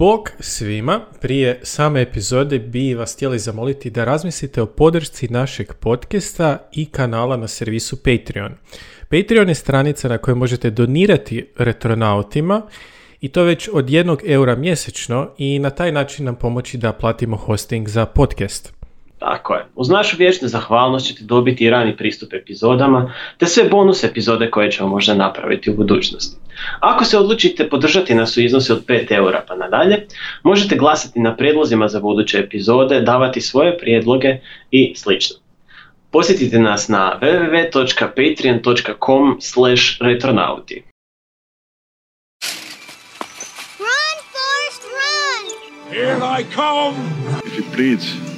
Bog svima, prije same epizode bi vas htjeli zamoliti da razmislite o podršci našeg podcasta i kanala na servisu Patreon. Patreon je stranica na kojoj možete donirati retronautima i to već od jednog eura mjesečno i na taj način nam pomoći da platimo hosting za podcast. Tako je. Uz našu vječnu zahvalnost ćete dobiti i rani pristup epizodama, te sve bonus epizode koje ćemo možda napraviti u budućnosti. Ako se odlučite podržati nas u iznosu od 5 eura pa nadalje, možete glasati na prijedlozima za buduće epizode, davati svoje prijedloge i sl. Posjetite nas na www.patreon.com retronauti. Here I come! If it bleeds,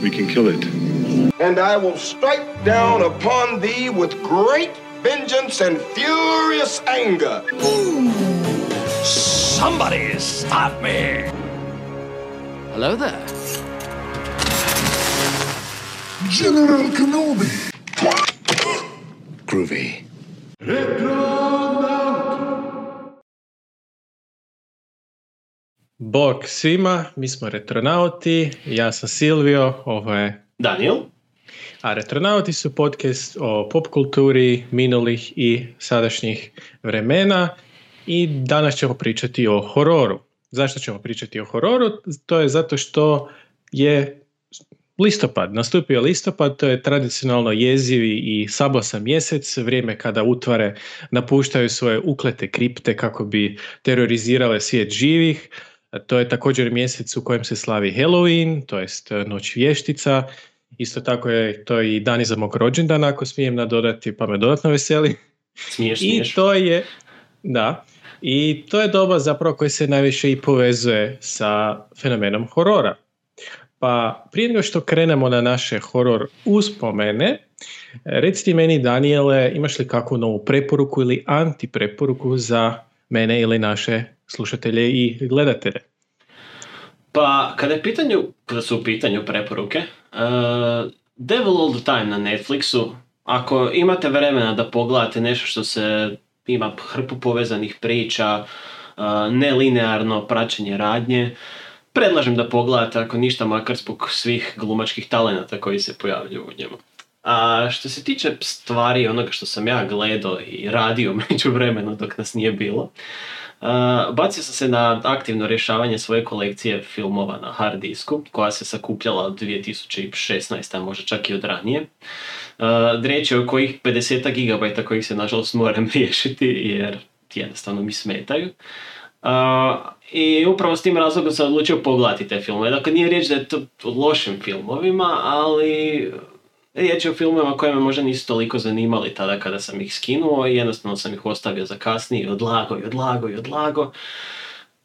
we can kill it. And I will strike down upon thee with great vengeance and furious anger. Somebody stop me! Hello there. General Kenobi. Groovy. Bog svima, mi smo retronauti, ja sam Silvio, ovo je Daniel? A Retronauti su podcast o pop kulturi minulih i sadašnjih vremena i danas ćemo pričati o hororu. Zašto ćemo pričati o hororu? To je zato što je listopad, nastupio listopad, to je tradicionalno jezivi i sabosan mjesec, vrijeme kada utvare napuštaju svoje uklete kripte kako bi terorizirale svijet živih. To je također mjesec u kojem se slavi Halloween, to jest noć vještica Isto tako je to i dan iza mog rođendana, ako smijem nadodati, pa me dodatno veseli. Smiješ, I to je, da, i to je doba zapravo koje se najviše i povezuje sa fenomenom horora. Pa prije nego što krenemo na naše horor uspomene, recite meni Daniele, imaš li kakvu novu preporuku ili antipreporuku za mene ili naše slušatelje i gledatelje? Pa, kada, je pitanju, kada su u pitanju preporuke, uh, Devil All the Time na Netflixu, ako imate vremena da pogledate nešto što se ima hrpu povezanih priča, uh, nelinearno praćenje radnje, predlažem da pogledate ako ništa makar zbog svih glumačkih talenata koji se pojavljuju u njemu. A što se tiče stvari onoga što sam ja gledao i radio među vremenu dok nas nije bilo, bacio sam se na aktivno rješavanje svoje kolekcije filmova na hard disku, koja se sakupljala od 2016. a možda čak i od ranije. Uh, riječ je o kojih 50 gigabajta kojih se nažalost moram riješiti jer jednostavno mi smetaju. I upravo s tim razlogom sam odlučio pogledati te filmove. Dakle, nije riječ da je to lošim filmovima, ali Riječ je o filmovima koje me možda nisu toliko zanimali tada kada sam ih skinuo i jednostavno sam ih ostavio za kasnije odlago i odlago i odlago.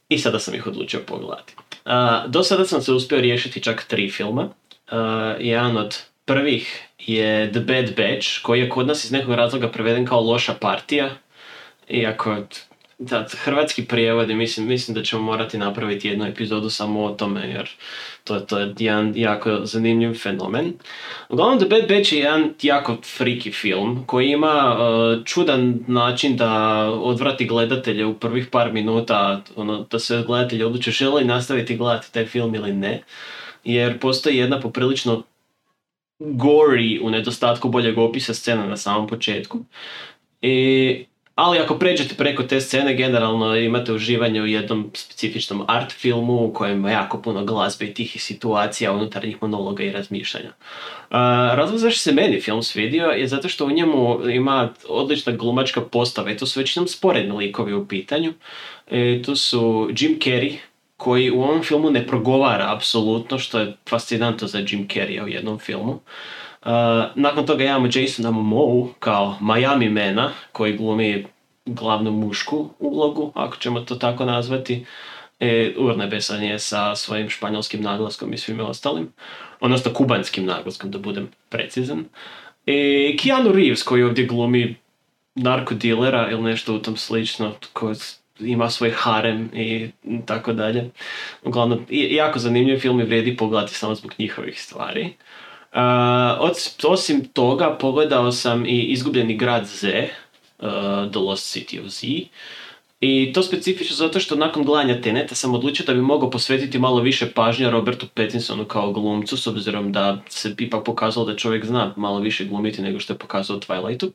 I sada sam ih odlučio pogledati. Uh, do sada sam se uspio riješiti čak tri filma. Uh, jedan od prvih je The Bad Batch, koji je kod nas iz nekog razloga preveden kao loša partija. Iako da, hrvatski prijevod mislim, mislim da ćemo morati napraviti jednu epizodu samo o tome jer to, to je jedan jako zanimljiv fenomen. Uglavnom The Bad Batch je jedan jako friki film koji ima uh, čudan način da odvrati gledatelje u prvih par minuta, ono, da se gledatelji odluče žele nastaviti gledati taj film ili ne. Jer postoji jedna poprilično gory u nedostatku boljeg opisa scena na samom početku. I ali ako pređete preko te scene, generalno imate uživanje u jednom specifičnom art filmu u kojem ima jako puno glazbe i tih situacija, unutarnjih monologa i razmišljanja. Uh, razlog zašto se meni film svidio je zato što u njemu ima odlična glumačka postava i to su većinom sporedni likovi u pitanju. E, tu su Jim Carrey, koji u ovom filmu ne progovara apsolutno, što je fascinantno za Jim Carreya u jednom filmu. Nakon toga imamo Jasona Momoa kao Miami Mena koji glumi glavnu mušku ulogu, ako ćemo to tako nazvati. E, urnebesan je sa svojim španjolskim naglaskom i svime ostalim. Odnosno kubanskim naglaskom, da budem precizan. E, Keanu Reeves koji ovdje glumi narkodilera ili nešto u tom slično, koji ima svoj harem i tako dalje. Uglavnom, jako zanimljiv film i vrijedi pogledati samo zbog njihovih stvari. Uh, osim toga, pogledao sam i Izgubljeni grad Z, uh, The Lost City of Z, I to specifično zato što nakon gledanja Teneta sam odlučio da bi mogao posvetiti malo više pažnje Robertu Pattinsonu kao glumcu, s obzirom da se ipak pokazalo da čovjek zna malo više glumiti nego što je pokazao Twilightu.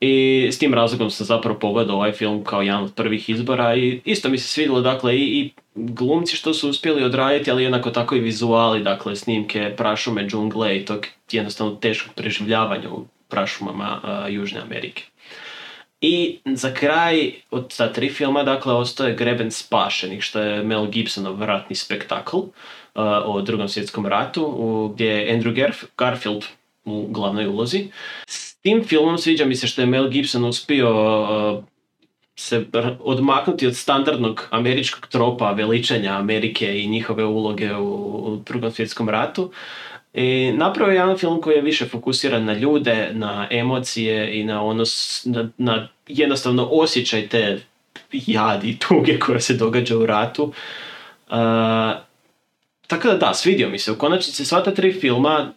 I s tim razlogom sam zapravo pogledao ovaj film kao jedan od prvih izbora i isto mi se svidjelo dakle i, i glumci što su uspjeli odraditi, ali jednako tako i vizuali, dakle snimke prašume, džungle i tog jednostavno teškog preživljavanja u prašumama uh, Južne Amerike. I za kraj od ta tri filma, dakle, ostaje Greben spašenih, što je Mel Gibsonov ratni spektakl uh, o drugom svjetskom ratu, u, gdje je Andrew Garfield u glavnoj ulozi. Tim filmom sviđa mi se što je Mel Gibson uspio uh, se odmaknuti od standardnog američkog tropa veličanja Amerike i njihove uloge u, u drugom svjetskom ratu. I napravio je jedan film koji je više fokusiran na ljude, na emocije i na ono, na, na jednostavno osjećaj te jadi i tuge koja se događa u ratu. Uh, tako da da, svidio mi se. U konačnici sva ta tri filma,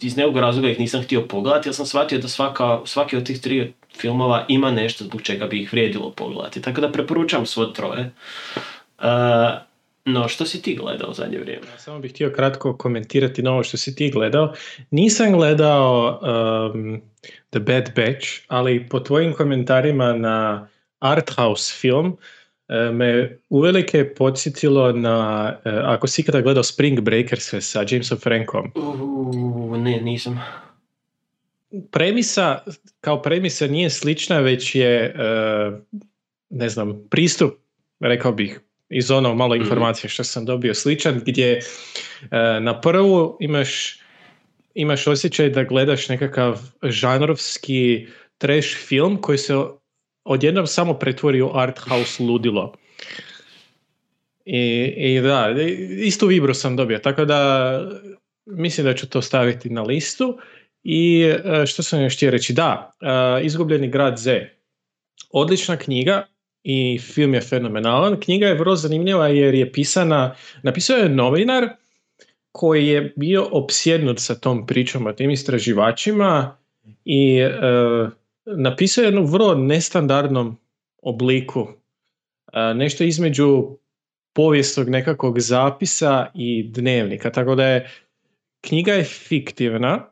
iz nekog razloga ih nisam htio pogledati, jer sam shvatio da svaka, svaki od tih tri filmova ima nešto zbog čega bi ih vrijedilo pogledati. Tako da preporučam svo troje. Uh, no, što si ti gledao zadnje vrijeme? Ja samo bih htio kratko komentirati na ovo što si ti gledao. Nisam gledao um, The Bad Batch, ali po tvojim komentarima na Arthouse film e, me uvelike podsjetilo na, e, ako si ikada gledao Spring Breakers sa Jamesom Frankom. Uh, ne, nisam. Premisa, kao premisa nije slična, već je, e, ne znam, pristup, rekao bih, iz ono malo Mhm. informacije što sam dobio sličan, gdje na prvu imaš imaš osjećaj da gledaš nekakav žanrovski trash film koji se odjednom samo pretvori u art house ludilo. I, I da, istu vibru sam dobio, tako da mislim da ću to staviti na listu. I e, što sam još htio reći, da, e, Izgubljeni grad Z. Odlična knjiga i film je fenomenalan. Knjiga je vrlo zanimljiva jer je pisana, napisao je novinar koji je bio opsjednut sa tom pričom o tim istraživačima i e, napisao je jednu vrlo nestandardnom obliku. E, nešto između povijesnog nekakvog zapisa i dnevnika. Tako da je knjiga je fiktivna,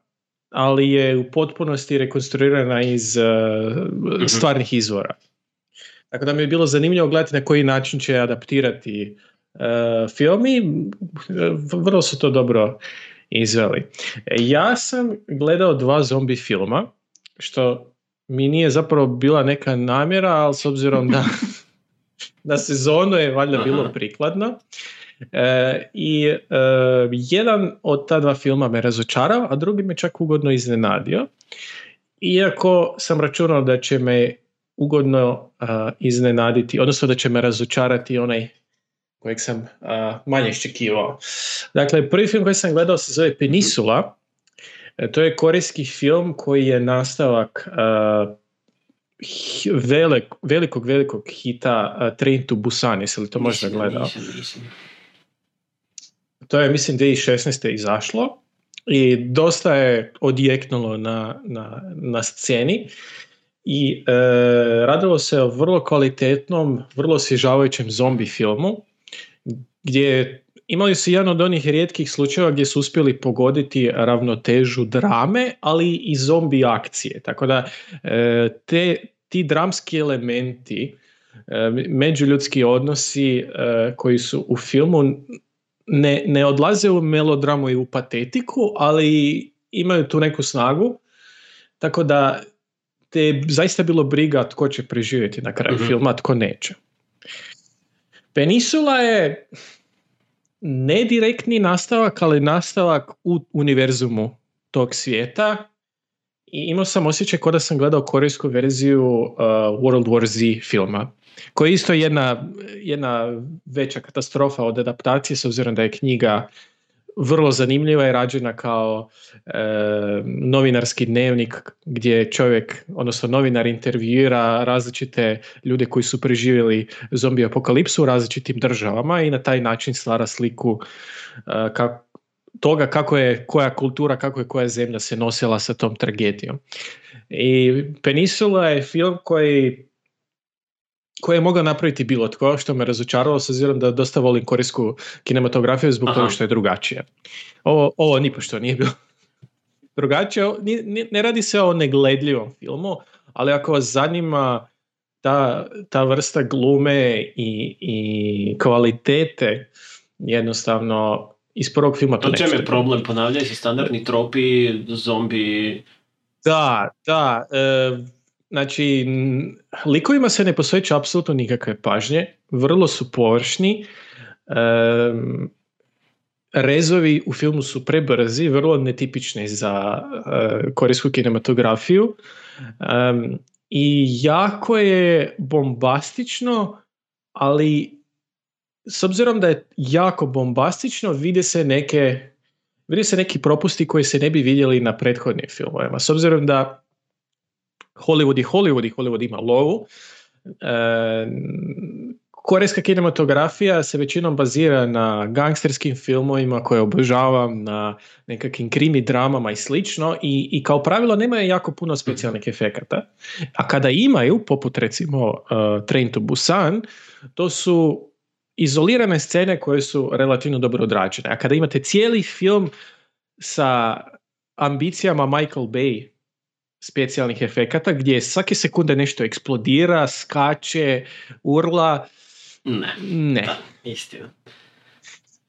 ali je u potpunosti rekonstruirana iz e, stvarnih izvora. Tako da mi je bilo zanimljivo gledati na koji način će adaptirati uh, film i vrlo su to dobro izveli. Ja sam gledao dva zombi filma, što mi nije zapravo bila neka namjera, ali s obzirom da na sezonu je valjda bilo prikladno. E, I e, jedan od ta dva filma me razočarao, a drugi me čak ugodno iznenadio. Iako sam računao da će me ugodno uh, iznenaditi, odnosno da će me razočarati onaj kojeg sam uh, manje iščekivao. Dakle, prvi film koji sam gledao se zove Peninsula. E, to je korejski film koji je nastavak uh, velik, velikog, velikog hita uh, Train to Busan, jesi li to možda gledao? Nisam, nisam. To je, mislim, 2016. izašlo i dosta je odjeknulo na, na, na sceni i e, radilo se o vrlo kvalitetnom, vrlo osvježavajućem zombi filmu gdje imali su jedan od onih rijetkih slučajeva gdje su uspjeli pogoditi ravnotežu drame, ali i zombi akcije. Tako da e, te, ti dramski elementi, e, međuljudski odnosi e, koji su u filmu ne, ne odlaze u melodramu i u patetiku, ali imaju tu neku snagu. Tako da te je zaista bilo briga tko će preživjeti na kraju Mhm. filma, tko neće. Peninsula je ne direktni nastavak, ali nastavak u univerzumu tog svijeta. I imao sam osjećaj kao da sam gledao korejsku verziju uh, World War Z filma, koja je isto jedna, jedna veća katastrofa od adaptacije, s obzirom da je knjiga vrlo zanimljiva i rađena kao e, novinarski dnevnik gdje čovjek, odnosno novinar intervjuira različite ljude koji su preživjeli zombi apokalipsu u različitim državama i na taj način stvara sliku e, ka- toga kako je koja kultura, kako je koja zemlja se nosila sa tom tragedijom. I Peninsula je film koji koje je mogao napraviti bilo tko, što me razočaralo s obzirom da dosta volim korijsku kinematografiju zbog Aha. toga što je drugačija. Ovo, ovo nipošto nije bilo drugačije. Ne radi se o negledljivom filmu, ali ako vas zanima ta, ta vrsta glume i, i kvalitete, jednostavno iz prvog filma to čem nećete je problem? Ponavljaju se standardni tropi, zombi... Da, da. E, znači, likovima se ne posveća apsolutno nikakve pažnje. Vrlo su površni. E, rezovi u filmu su prebrzi, vrlo netipični za e, korijsku kinematografiju. Em, I jako je bombastično, ali s obzirom da je jako bombastično, vide se neke vidi se neki propusti koji se ne bi vidjeli na prethodnim filmovima. S obzirom da Hollywood i Hollywood i Hollywood ima lovu, e, korejska kinematografija se većinom bazira na gangsterskim filmovima koje obožavam, na nekakvim krimi dramama i slično i, i kao pravilo nemaju jako puno specijalnih efekata. A kada imaju, poput recimo uh, Train to Busan, to su izolirane scene koje su relativno dobro odrađene. A kada imate cijeli film sa ambicijama Michael Bay specijalnih efekata gdje svake sekunde nešto eksplodira, skače, urla, Ne, ne. da.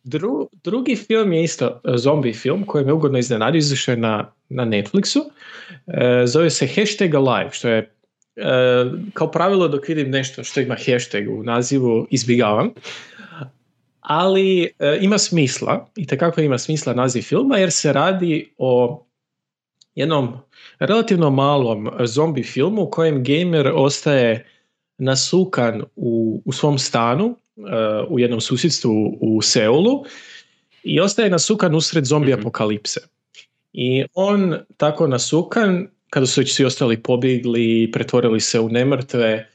Dru, drugi film je isto e, zombi film koji me ugodno iznenadio, izašao je na, na Netflixu. E, zove se Hashtag Alive, što je e, kao pravilo dok vidim nešto što ima hashtag u nazivu, izbjegavam. Ali e, ima smisla, i takako ima smisla naziv filma, jer se radi o jednom relativno malom zombi filmu u kojem gamer ostaje nasukan u, u svom stanu uh, u jednom susjedstvu u Seulu i ostaje nasukan usred zombi Mhm. apokalipse. I on tako nasukan, kada su već svi ostali pobjegli, pretvorili se u nemrtve,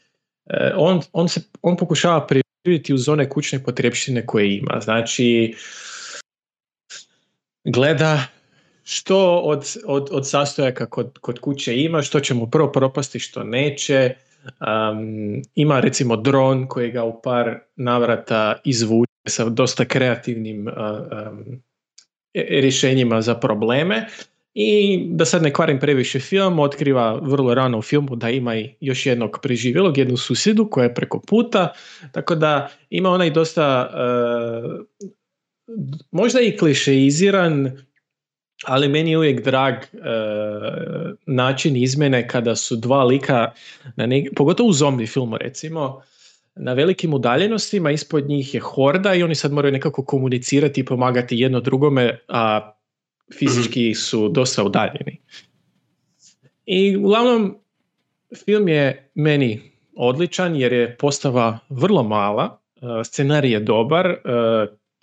eh, on, on, se, on pokušava preživjeti uz one kućne potrebštine koje ima. Znači, gleda što od, od, od sastojaka kod, kod kuće ima, što će mu prvo propasti, što neće. Um, ima recimo dron koji ga u par navrata izvuče sa dosta kreativnim uh, um, rješenjima za probleme. I da sad ne kvarim previše film, otkriva vrlo rano u filmu da ima i još jednog preživjelog, jednu susjedu koja je preko puta, tako da ima onaj dosta uh, možda i klišeiziran ali meni je uvijek drag e, način izmjene kada su dva lika, na ne, pogotovo u zombi filmu recimo, na velikim udaljenostima, ispod njih je horda i oni sad moraju nekako komunicirati i pomagati jedno drugome, a fizički su dosta udaljeni. I uglavnom film je meni odličan jer je postava vrlo mala, e, scenarij je dobar, e,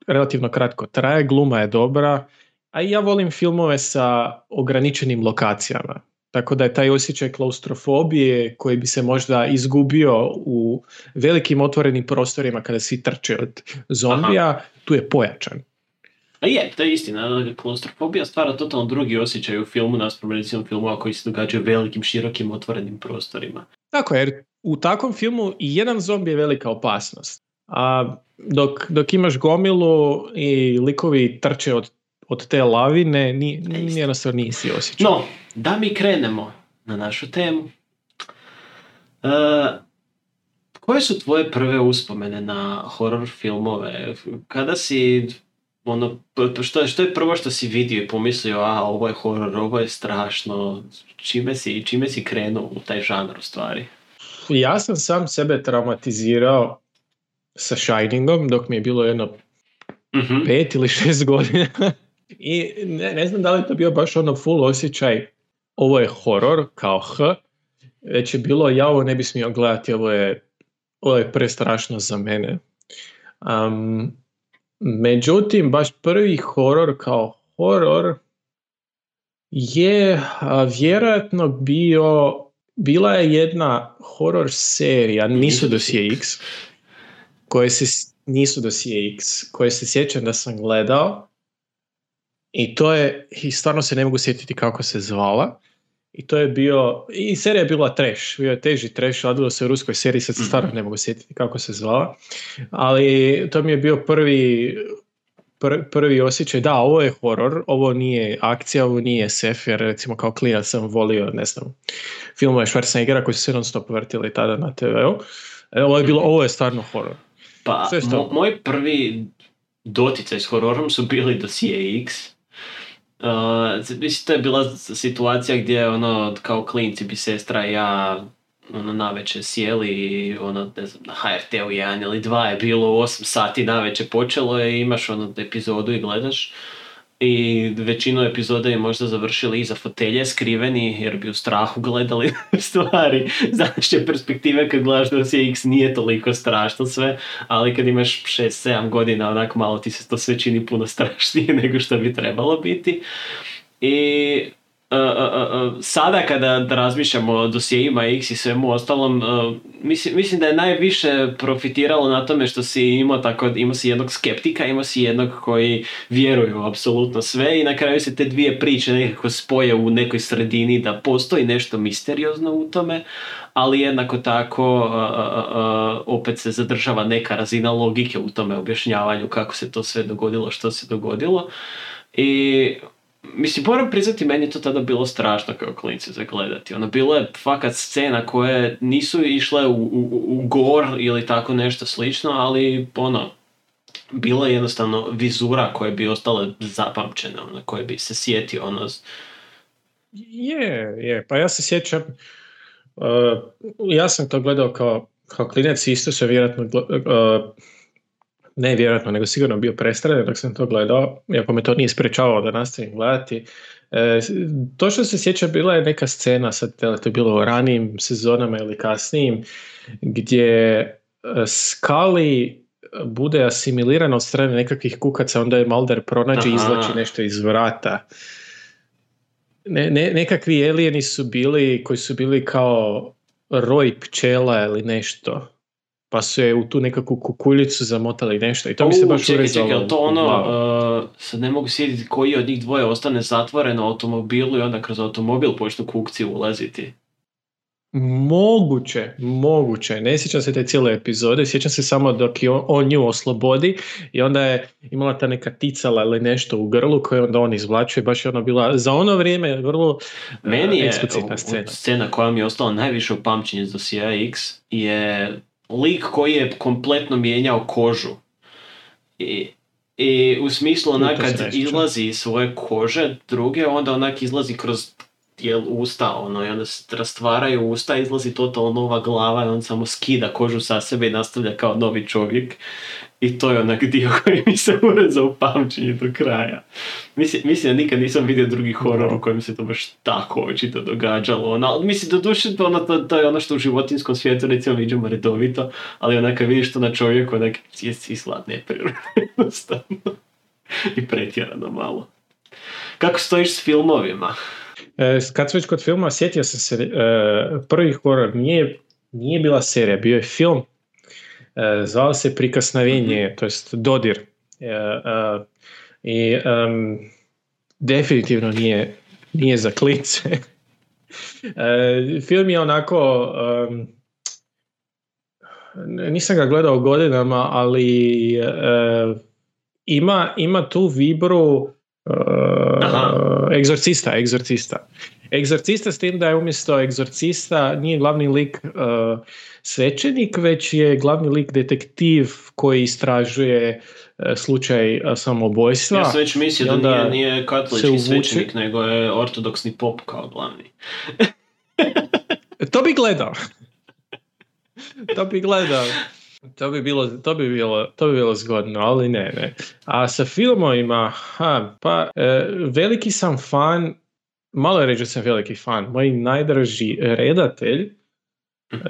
relativno kratko traje, gluma je dobra, a i ja volim filmove sa ograničenim lokacijama. Tako da je taj osjećaj klaustrofobije koji bi se možda izgubio u velikim otvorenim prostorima kada svi trče od zombija, tu je pojačan. A je, to je istina. Klaustrofobija stvara totalno drugi osjećaj u filmu naspram recimo filmova koji se događaju u velikim, širokim, otvorenim prostorima. Tako, jer u takvom filmu i jedan zombi je velika opasnost. A dok, dok imaš gomilu i likovi trče od, od te lavine, ni, ni jednostavno nisi osjećaj. No, da mi krenemo na našu temu. E, koje su tvoje prve uspomene na horror filmove? Kada si, ono, što, što je prvo što si vidio i pomislio, a ovo je horror, ovo je strašno, čime si, čime si krenuo u taj žanr u stvari? Ja sam sam sebe traumatizirao sa Shiningom dok mi je bilo jedno Mhm. pet ili šest godina. I ne, ne znam da li je to bio baš ono full osjećaj ovo je horor kao H, već je bilo ja ovo ne bi smio gledati, ovo je, ovo je prestrašno za mene. Um, međutim, baš prvi horor kao horor je a, vjerojatno bio, bila je jedna horor serija, nisu dosije X, koje se, nisu dosije X, koje se sjećam da sam gledao i to je, i stvarno se ne mogu sjetiti kako se zvala, I to je bio, i serija je bila trash, bio je teži trash, radilo se u ruskoj seriji, sad se stvarno ne mogu sjetiti kako se zvala, ali to mi je bio prvi, pr- prvi osjećaj, da, ovo je horor, ovo nije akcija, ovo nije SF, jer recimo kao klinac sam volio, ne znam, filmove Schwarzeneggera koji su se non stop vrtili tada na TV-u. E, Ovo je bilo, ovo je stvarno horor. Pa, mo- moj prvi doticaj s hororom su bili dosije X. Uh, mislim, to je bila situacija gdje ono, kao klinci bi sestra i ja ono, naveče sjeli i ono, ne znam, na HRT-u jedan ili dva je bilo u 8 sati naveče počelo je imaš ono epizodu i gledaš i većinu epizoda je možda završili iza fotelje skriveni jer bi u strahu gledali stvari. Današnje perspektive kad gledaš da si X nije toliko strašno sve, ali kad imaš 6-7 godina onak malo ti se to sve čini puno strašnije nego što bi trebalo biti. I sada kada da razmišljamo o dosjeima X i svemu ostalom, mislim, mislim da je najviše profitiralo na tome što si imao tako, imao si jednog skeptika, imao si jednog koji vjeruje u apsolutno sve i na kraju se te dvije priče nekako spoje u nekoj sredini da postoji nešto misteriozno u tome, ali jednako tako opet se zadržava neka razina logike u tome objašnjavanju kako se to sve dogodilo, što se dogodilo. I Mislim, moram priznati, meni je to tada bilo strašno kao klinice za gledati. Ono, bilo je fakat scena koje nisu išle u, u, u gor ili tako nešto slično, ali ono, bilo je jednostavno vizura koje bi ostale zapamćene, ono, koje bi se sjetio, ono, Je, je, pa ja se sjećam, uh, ja sam to gledao kao, kao klinac, isto se vjerojatno, uh, ne vjerojatno, nego sigurno bio prestradan dok sam to gledao, iako me to nije sprečavalo da nastavim gledati. E, to što se sjeća bila je neka scena, sad to je bilo u ranijim sezonama ili kasnijim, gdje e, Skali bude asimiliran od strane nekakvih kukaca, onda je Mulder pronađe i Aha. izvlači nešto iz vrata. Ne, ne, nekakvi elijeni su bili koji su bili kao roj pčela ili nešto. Pa su je u tu nekakvu kukuljicu zamotali nešto i to mi se U, baš čekaj, urezalo čekaj, to u ono, uh, sad ne mogu sjetiti koji od njih dvoje ostane zatvoren u automobilu i onda kroz automobil počnu kukci ulaziti. Moguće, moguće. Ne sjećam se te cijele epizode, sjećam se samo dok je on, on nju oslobodi i onda je imala ta neka ticala ili nešto u grlu koju onda on izvlačuje. Baš je ona bila za ono vrijeme vrlo e, Meni je eksplicitna u- scena. scena koja mi je ostala najviše u pamćenju za X je lik koji je kompletno mijenjao kožu. I, i u smislu onak kad izlazi iz svoje kože druge, onda onak izlazi kroz jel, usta, ono, i onda se rastvaraju usta, izlazi totalno nova glava i on samo skida kožu sa sebe i nastavlja kao novi čovjek. I to je onak dio koji mi se urezao u pamćenje do kraja. Mislim, mislim da nikad nisam vidio drugi horor u kojem se to baš tako očito događalo. Ono, mislim, do duše ono, to, to je ono što u životinskom svijetu recimo viđamo redovito, ali onak kad vidiš to na čovjeku, onak je islat neprirodno jednostavno. I pretjerano malo. Kako stojiš s filmovima? E, kad smo već kod filma, sjetio sam se, e, prvi horor nije, nije bila serija, bio je film, e, zvao se Prikosnovenje, to jest Dodir. I em, definitivno nije, nije za klince. E, film je onako, em, nisam ga gledao godinama, ali e, ima, ima tu vibru Aha. e, egzorcista, egzorcista. Egzorcista s tim da je umjesto egzorcista nije glavni lik e, svećenik, već je glavni lik detektiv koji istražuje e, slučaj e, samobojstva. Ja sam već mislio da nije, nije katolički svećenik, nego je ortodoksni pop kao glavni. To bi gledao. to bi gledao. To bi bilo, to bi bilo, to bi bilo zgodno, ali ne, ne. A sa filmovima, ha, pa e, veliki sam fan, malo je reći sam veliki fan, moj najdraži redatelj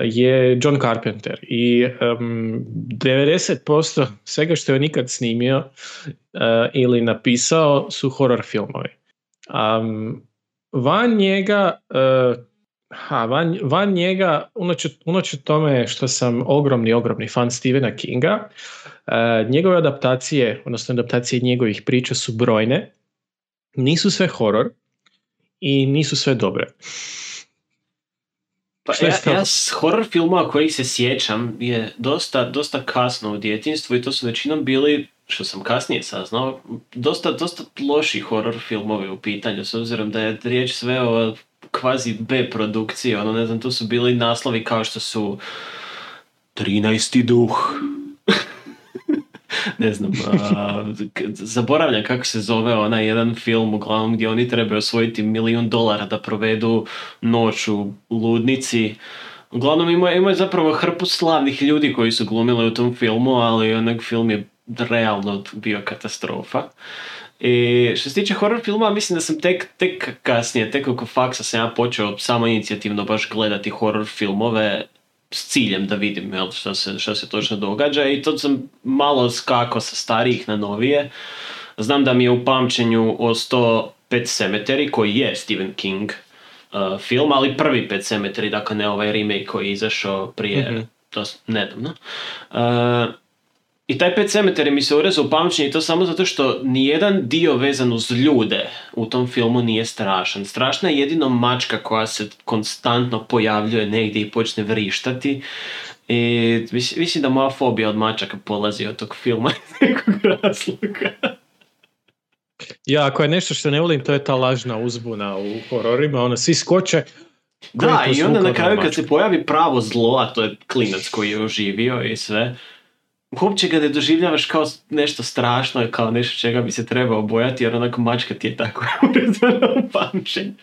je John Carpenter i em, 90% svega što je nikad snimio e, ili napisao su horror filmovi. Um, van njega e, Ha, van, van njega, unoć, tome što sam ogromni, ogromni fan Stephena Kinga, e, njegove adaptacije, odnosno adaptacije njegovih priča su brojne, nisu sve horor i nisu sve dobre. Pa ja, ja s horror filmova kojih se sjećam je dosta, dosta kasno u djetinstvu i to su većinom bili, što sam kasnije saznao, dosta, dosta loši horror filmovi u pitanju, s obzirom da je riječ sve o kvazi B produkciji, ono ne znam, tu su bili naslovi kao što su 13. duh, ne znam, zaboravljam kako se zove onaj jedan film uglavnom gdje oni trebaju osvojiti milijun dolara da provedu noć u ludnici. Uglavnom ima, ima zapravo hrpu slavnih ljudi koji su glumili u tom filmu, ali onak film je realno bio katastrofa. I što se tiče horror filma, mislim da sam tek, tek kasnije, tek oko faksa sam ja počeo samo inicijativno baš gledati horror filmove s ciljem da vidim jel, što, se, što se točno događa i to sam malo skako sa starijih na novije. Znam da mi je u pamćenju ostao Pet Cemetery koji je Stephen King uh, film, ali prvi Pet Cemetery, dakle ne ovaj remake koji je izašao prije, dosta nedavno. Uh, i taj Pet Cemetery mi se urezao u pamćenje i to samo zato što nijedan dio vezan uz ljude u tom filmu nije strašan. Strašna je jedino mačka koja se konstantno pojavljuje negdje i počne vrištati. I mis- mislim da moja fobija od mačaka polazi od tog filma iz nekog razloga. Ja, ako je nešto što ne volim, to je ta lažna uzbuna u hororima, ono, svi skoče. Da, i onda na kraju kad se pojavi pravo zlo, a to je klinac koji je oživio i sve, uopće ga ne doživljavaš kao nešto strašno i kao nešto čega bi se trebao bojati, jer onako mačka ti je tako urezana u pamćenje.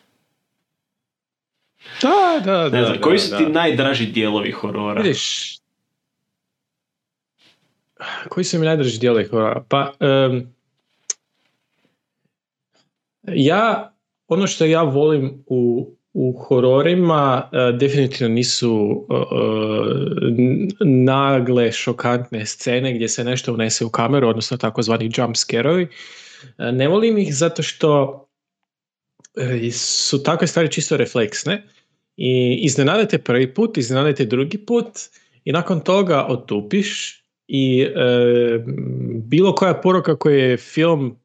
Da, da, da. Ne znam, da, koji su da. ti najdraži dijelovi horora? Vidiš, koji su mi najdraži dijelovi horora? Pa, em, ja, ono što ja volim u, u hororima e, definitivno nisu e, e, nagle šokantne scene gdje se nešto unese u kameru, odnosno takozvani jump scare-ovi. E, Ne volim ih zato što su takve stvari čisto refleksne i iznenadite prvi put, iznenadite drugi put i nakon toga otupiš i e, bilo koja poruka koju je film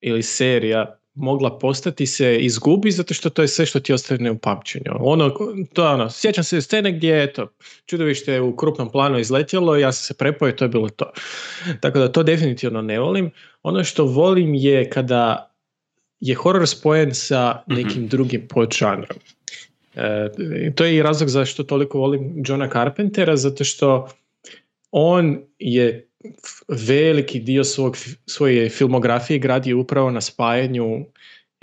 ili serija mogla postati se izgubi zato što to je sve što ti ostane u pamćenju. Ono, to je ono, sjećam se scene gdje je to čudovište u krupnom planu izletjelo, ja sam se prepojio, to je bilo to. Tako da to definitivno ne volim. Ono što volim je kada je horor spojen sa nekim drugim podžanrom. E, to je i razlog zašto toliko volim Johna Carpentera, zato što on je veliki dio svog, svoje filmografije gradio upravo na spajanju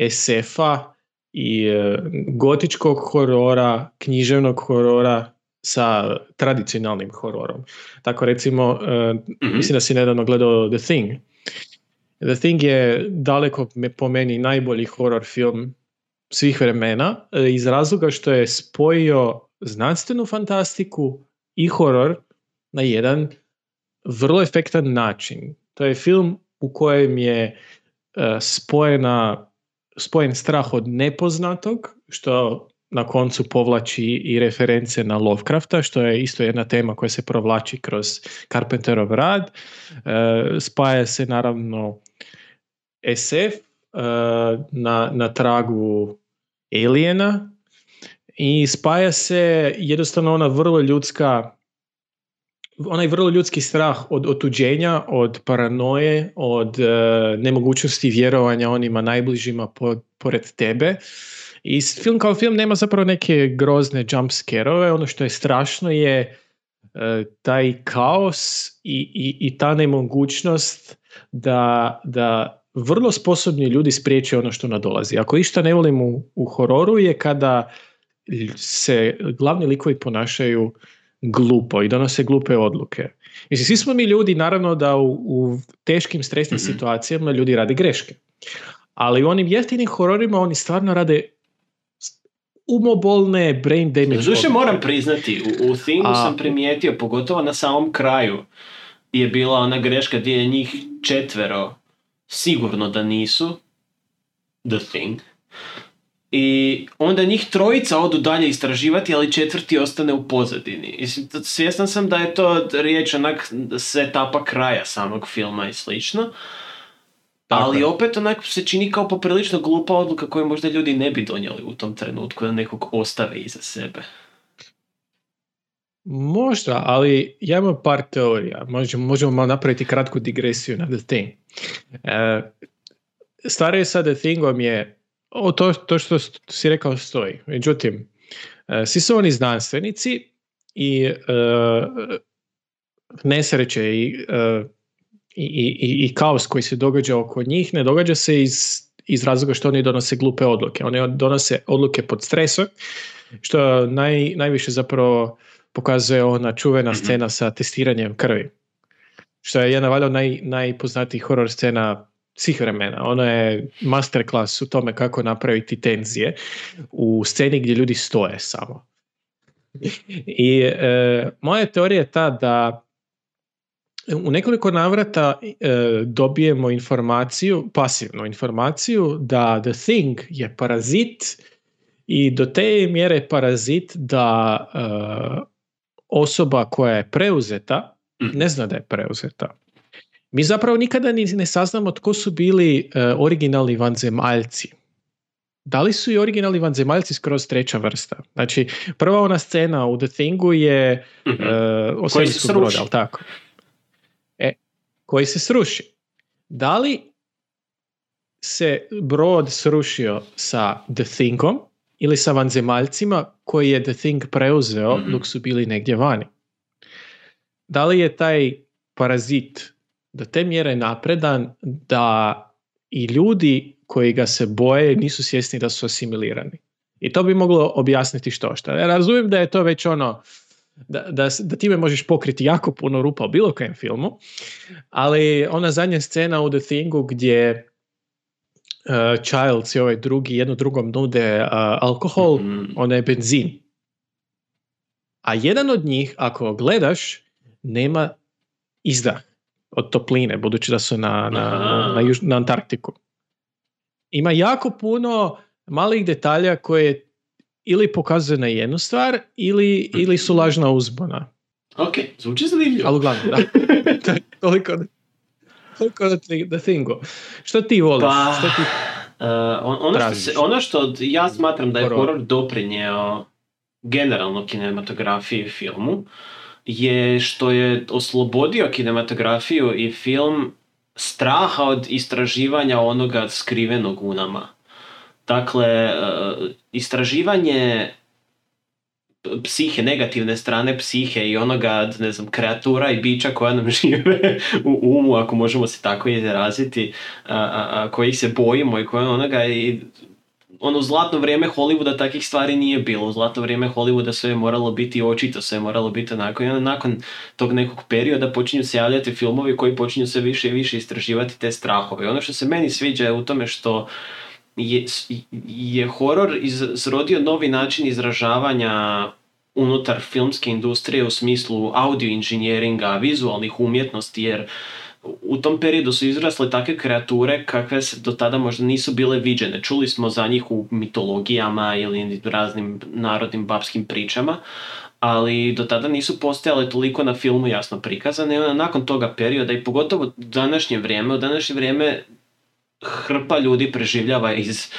SF-a i e, gotičkog horora, književnog horora sa tradicionalnim hororom. Tako recimo, e, mislim da si nedavno gledao The Thing. The Thing je daleko po meni najbolji horor film svih vremena e, iz razloga što je spojio znanstvenu fantastiku i horor na jedan vrlo efektan način. To je film u kojem je e, spojena, spojen strah od nepoznatog, što na koncu povlači i reference na Lovecrafta, što je isto jedna tema koja se provlači kroz Carpenterov rad. E, spaja se naravno SF e, na, na tragu Aliena i spaja se jednostavno ona vrlo ljudska onaj vrlo ljudski strah od otuđenja, od paranoje, od e, nemogućnosti vjerovanja onima najbližima po- pored tebe. I film kao film nema zapravo neke grozne jump scare-ove, ono što je strašno je e, taj kaos i, i, i ta nemogućnost da, da vrlo sposobni ljudi spriječe ono što nadolazi. Ako išta ne volim u, u hororu je kada se glavni likovi ponašaju glupo i donose glupe odluke. Mislim, svi smo mi ljudi, naravno da u, u teškim stresnim situacijama ljudi rade greške. Ali u onim jeftinim hororima oni stvarno rade umobolne brain damage odluke. moram priznati, u, u Thingu A- sam primijetio, pogotovo na samom kraju, je bila ona greška gdje je njih četvero sigurno da nisu The Thing. I onda njih trojica odu dalje istraživati, ali četvrti ostane u pozadini. T- svjestan sam da je to riječ onak setapa kraja samog filma i slično. Tako Ali je. opet onako se čini kao poprilično glupa odluka koju možda ljudi ne bi donijeli u tom trenutku da nekog ostave iza sebe. Možda, ali ja imam par teorija. Možemo, možemo malo napraviti kratku digresiju na The Thing. E, stvar je sa The Thingom je, o, to, to što si rekao stoji. Međutim, e, svi su oni znanstvenici i e, nesreće i, e, i, i, i kaos koji se događa oko njih ne događa se iz, iz razloga što oni donose glupe odluke. Oni donose odluke pod stresom, što naj, najviše zapravo pokazuje ona čuvena scena sa testiranjem krvi. Što je jedna valjda naj, najpoznatijih horror scena svih vremena. Ona je masterclass u tome kako napraviti tenzije u sceni gdje ljudi stoje samo. I e, moja teorija je ta da u nekoliko navrata e, dobijemo informaciju, pasivnu informaciju da The Thing je parazit i do te mjere je parazit da e, osoba koja je preuzeta ne zna da je preuzeta. Mi zapravo nikada ni ne saznamo tko su bili e, originalni vanzemaljci. Da li su i originalni vanzemaljci skroz treća vrsta? Znači, prva ona scena u The Thingu je Mhm. e, o Koji se broda, jel tako? E, koji se sruši. Da li se brod srušio sa The Thingom ili sa vanzemaljcima koji je The Thing preuzeo Mhm. dok su bili negdje vani? Da li je taj parazit do te mjere napredan da i ljudi koji ga se boje nisu svjesni da su asimilirani? I to bi moglo objasniti što šta. Ja razumijem da je to već ono, da, da, da time možeš pokriti jako puno rupa u bilo kojem filmu, ali ona zadnja scena u The Thingu gdje uh, Childs i ovaj drugi jedno drugom nude uh, alkohol, Mhm. ona je benzin. A jedan od njih, ako gledaš, nema izdah od topline, budući da su na, na, na, juž- na Antarktiku. Ima jako puno malih detalja koje ili pokazuje na jednu stvar ili, ili su lažna uzbuna. Ok, zvuči zanimljivo. Ali uglavnom, da. To je toliko, toliko da da thingu. Što ti voliš? Pa, Što ti... Uh, on- ono, što se, ono što ja smatram da je horor doprinjeo generalno kinematografiji filmu je što je oslobodio kinematografiju i film straha od istraživanja onoga skrivenog u nama. Dakle, uh, istraživanje psihe, negativne strane psihe i onoga, ne znam, kreatura i bića koja nam žive u umu, ako možemo se tako izraziti, a, a, a, kojih se bojimo i koje onoga i ono zlatno vrijeme Hollywooda takvih stvari nije bilo. U zlatno vrijeme Hollywooda sve je moralo biti očito, sve je moralo biti onako. I onda nakon tog nekog perioda počinju se javljati filmovi koji počinju sve više i više istraživati te strahove. Ono što se meni sviđa je u tome što je, je horor izrodio novi način izražavanja unutar filmske industrije u smislu audio inženjeringa, vizualnih umjetnosti, jer u tom periodu su izrasle takve kreature kakve se do tada možda nisu bile viđene. Čuli smo za njih u mitologijama ili raznim narodnim babskim pričama, ali do tada nisu postojale toliko na filmu jasno prikazane. I nakon toga perioda i pogotovo današnje vrijeme, u današnje vrijeme hrpa ljudi preživljava iz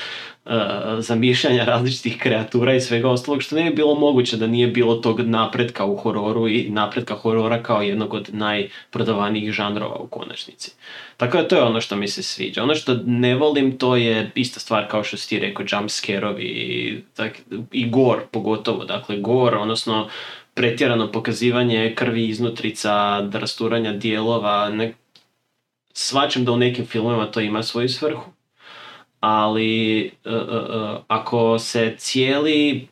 zamišljanja različitih kreatura i svega ostalog, što ne bi bilo moguće da nije bilo tog napretka u hororu i napretka horora kao jednog od najprodavanijih žanrova u konačnici. Tako da to je ono što mi se sviđa. Ono što ne volim to je ista stvar kao što si ti rekao, jump scare-ovi i, tak, i gore pogotovo. Dakle, gore, odnosno pretjerano pokazivanje krvi iznutrica, rasturanja dijelova, ne, svačam da u nekim filmovima to ima svoju svrhu, ali uh, uh, ako se cijeli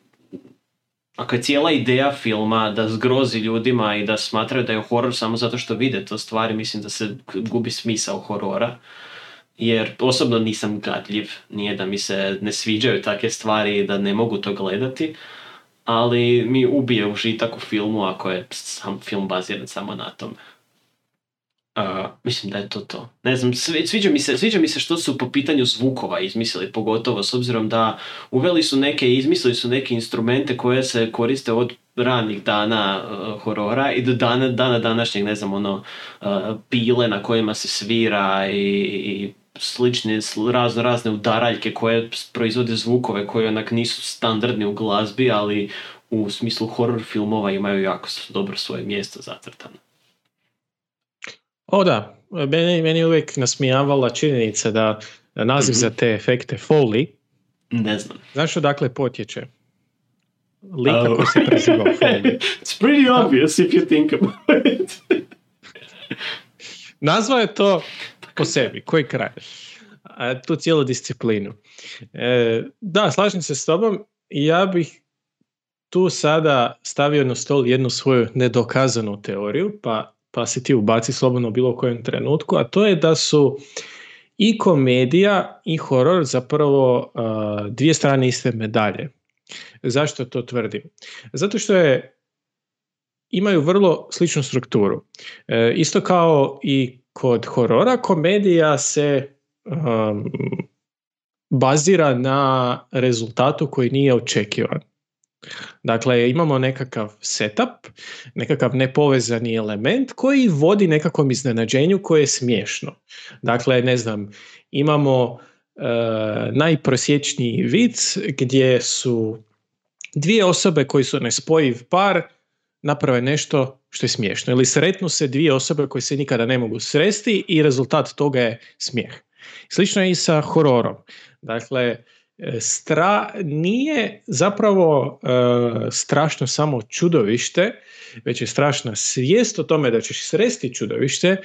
ako je cijela ideja filma da zgrozi ljudima i da smatraju da je horor samo zato što vide to stvari, mislim da se gubi smisao horora. Jer osobno nisam gadljiv, nije da mi se ne sviđaju takve stvari i da ne mogu to gledati, ali mi ubije užitak u filmu ako je sam film baziran samo na tome. Uh, mislim da je to to. Ne znam, svi- sviđa mi, se, sviđa mi se što su po pitanju zvukova izmislili, pogotovo s obzirom da uveli su neke, izmislili su neke instrumente koje se koriste od ranih dana uh, horora i do dana, dana današnjeg, ne znam, ono, uh, pile na kojima se svira i, i slične sl- razno razne udaraljke koje proizvode zvukove koji onak nisu standardni u glazbi, ali u smislu horror filmova imaju jako dobro svoje mjesto zacrtano. O da, meni, meni je uvijek nasmijavala činjenica da naziv za te efekte Foley, Ne znam. znaš odakle potječe? Lika Oh. koji se preziva Foley. It's pretty obvious if you think about it. Nazvao je to po sebi, koji kraj. A, tu cijelu disciplinu. E, da, slažem se s tobom. Ja bih tu sada stavio na stol jednu svoju nedokazanu teoriju, pa, pa si ti ubaci slobodno bilo kojem trenutku, a to je da su i komedija i horor zapravo dvije strane iste medalje. Zašto to tvrdim? Zato što je imaju vrlo sličnu strukturu. E, isto kao i kod horora, komedija se bazira na rezultatu koji nije očekivan. Dakle, imamo nekakav setup, nekakav nepovezani element koji vodi nekakvom iznenađenju koje je smiješno. Dakle, ne znam, imamo e, najprosječniji vic gdje su dvije osobe koji su nespojiv par naprave nešto što je smiješno. Ili sretnu se dvije osobe koje se nikada ne mogu sresti i rezultat toga je smijeh. Slično je i sa hororom. Dakle, stra, nije zapravo e, strašno samo čudovište, već je strašna svijest o tome da ćeš sresti čudovište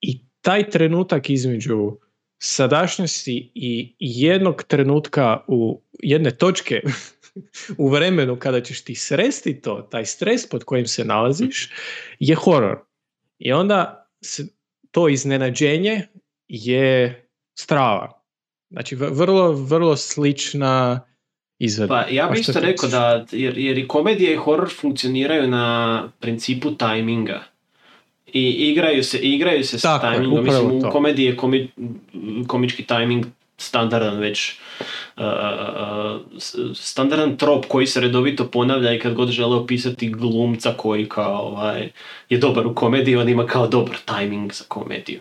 i taj trenutak između sadašnjosti i jednog trenutka u jedne točke u vremenu kada ćeš ti sresti to, taj stres pod kojim se nalaziš, je horor. I onda to iznenađenje je strava. Znači vrlo, vrlo slična izvedba. Pa ja bih isto rekao da, jer, jer i komedija i horor funkcioniraju na principu tajminga. I igraju se, igraju se s Tako je, tajmingom. Mislim, to. u komediji je komi, komički tajming standardan već s- standardan trop koji se redovito ponavlja i kad god žele opisati glumca koji kao ovaj, je dobar u komediji, on ima kao dobar tajming za komediju.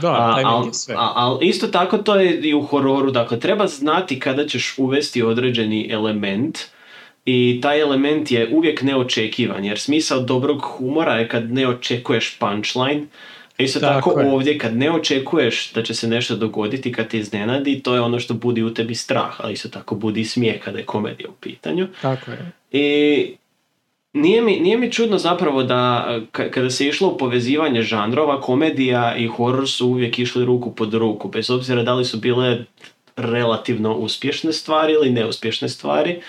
Da, A, timing al, je sve. a- al isto tako to je i u hororu, dakle treba znati kada ćeš uvesti određeni element i taj element je uvijek neočekivan, jer smisao dobrog humora je kad ne očekuješ punchline, isto Tako tako, je. ovdje kad ne očekuješ da će se nešto dogoditi, kad te iznenadi, to je ono što budi u tebi strah, ali isto tako budi i smijeh kada je komedija u pitanju. Tako je. I nije mi, nije mi čudno zapravo da ka- kada se išlo u povezivanje žanrova, komedija i horor su uvijek išli ruku pod ruku, bez obzira da li su bile relativno uspješne stvari ili neuspješne stvari,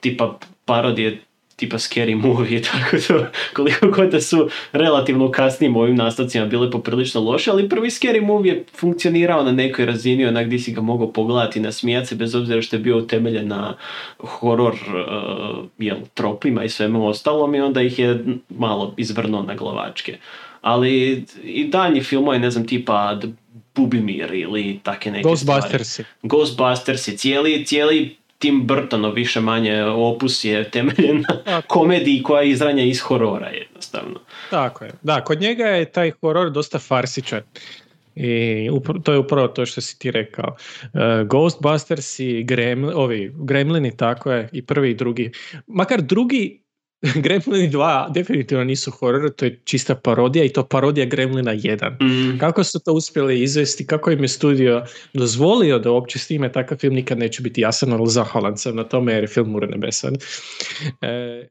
tipa parodije tipa Scary Movie i tako to, koliko god da su relativno u kasnijim ovim nastavcima bile poprilično loše, ali prvi Scary Movie je funkcionirao na nekoj razini, onak gdje si ga mogao pogledati i nasmijati se, bez obzira što je bio utemeljen na horor uh, jel, tropima i svemu ostalom i onda ih je malo izvrnuo na glavačke. Ali i danji filmovi, ne znam, tipa Bubimir ili take neke stvari. Ghostbustersi. Ghostbusters je cijeli, cijeli Tim Burtonov više manje opus je temeljen na komediji koja je izranja iz horora jednostavno. Tako je. Da, kod njega je taj horor dosta farsičan. I to je upravo to što si ti rekao. Uh, Ghostbusters i Greml- ovi Gremlini, tako je, i prvi i drugi. Makar drugi Gremlini 2 definitivno nisu horor, to je čista parodija i to parodija Gremlina 1. Mm, Kako su to uspjeli izvesti, kako im je studio dozvolio da uopće snime takav film, nikad neće biti jasan, ali zahvalan sam na tome jer je film ure nebesan. E,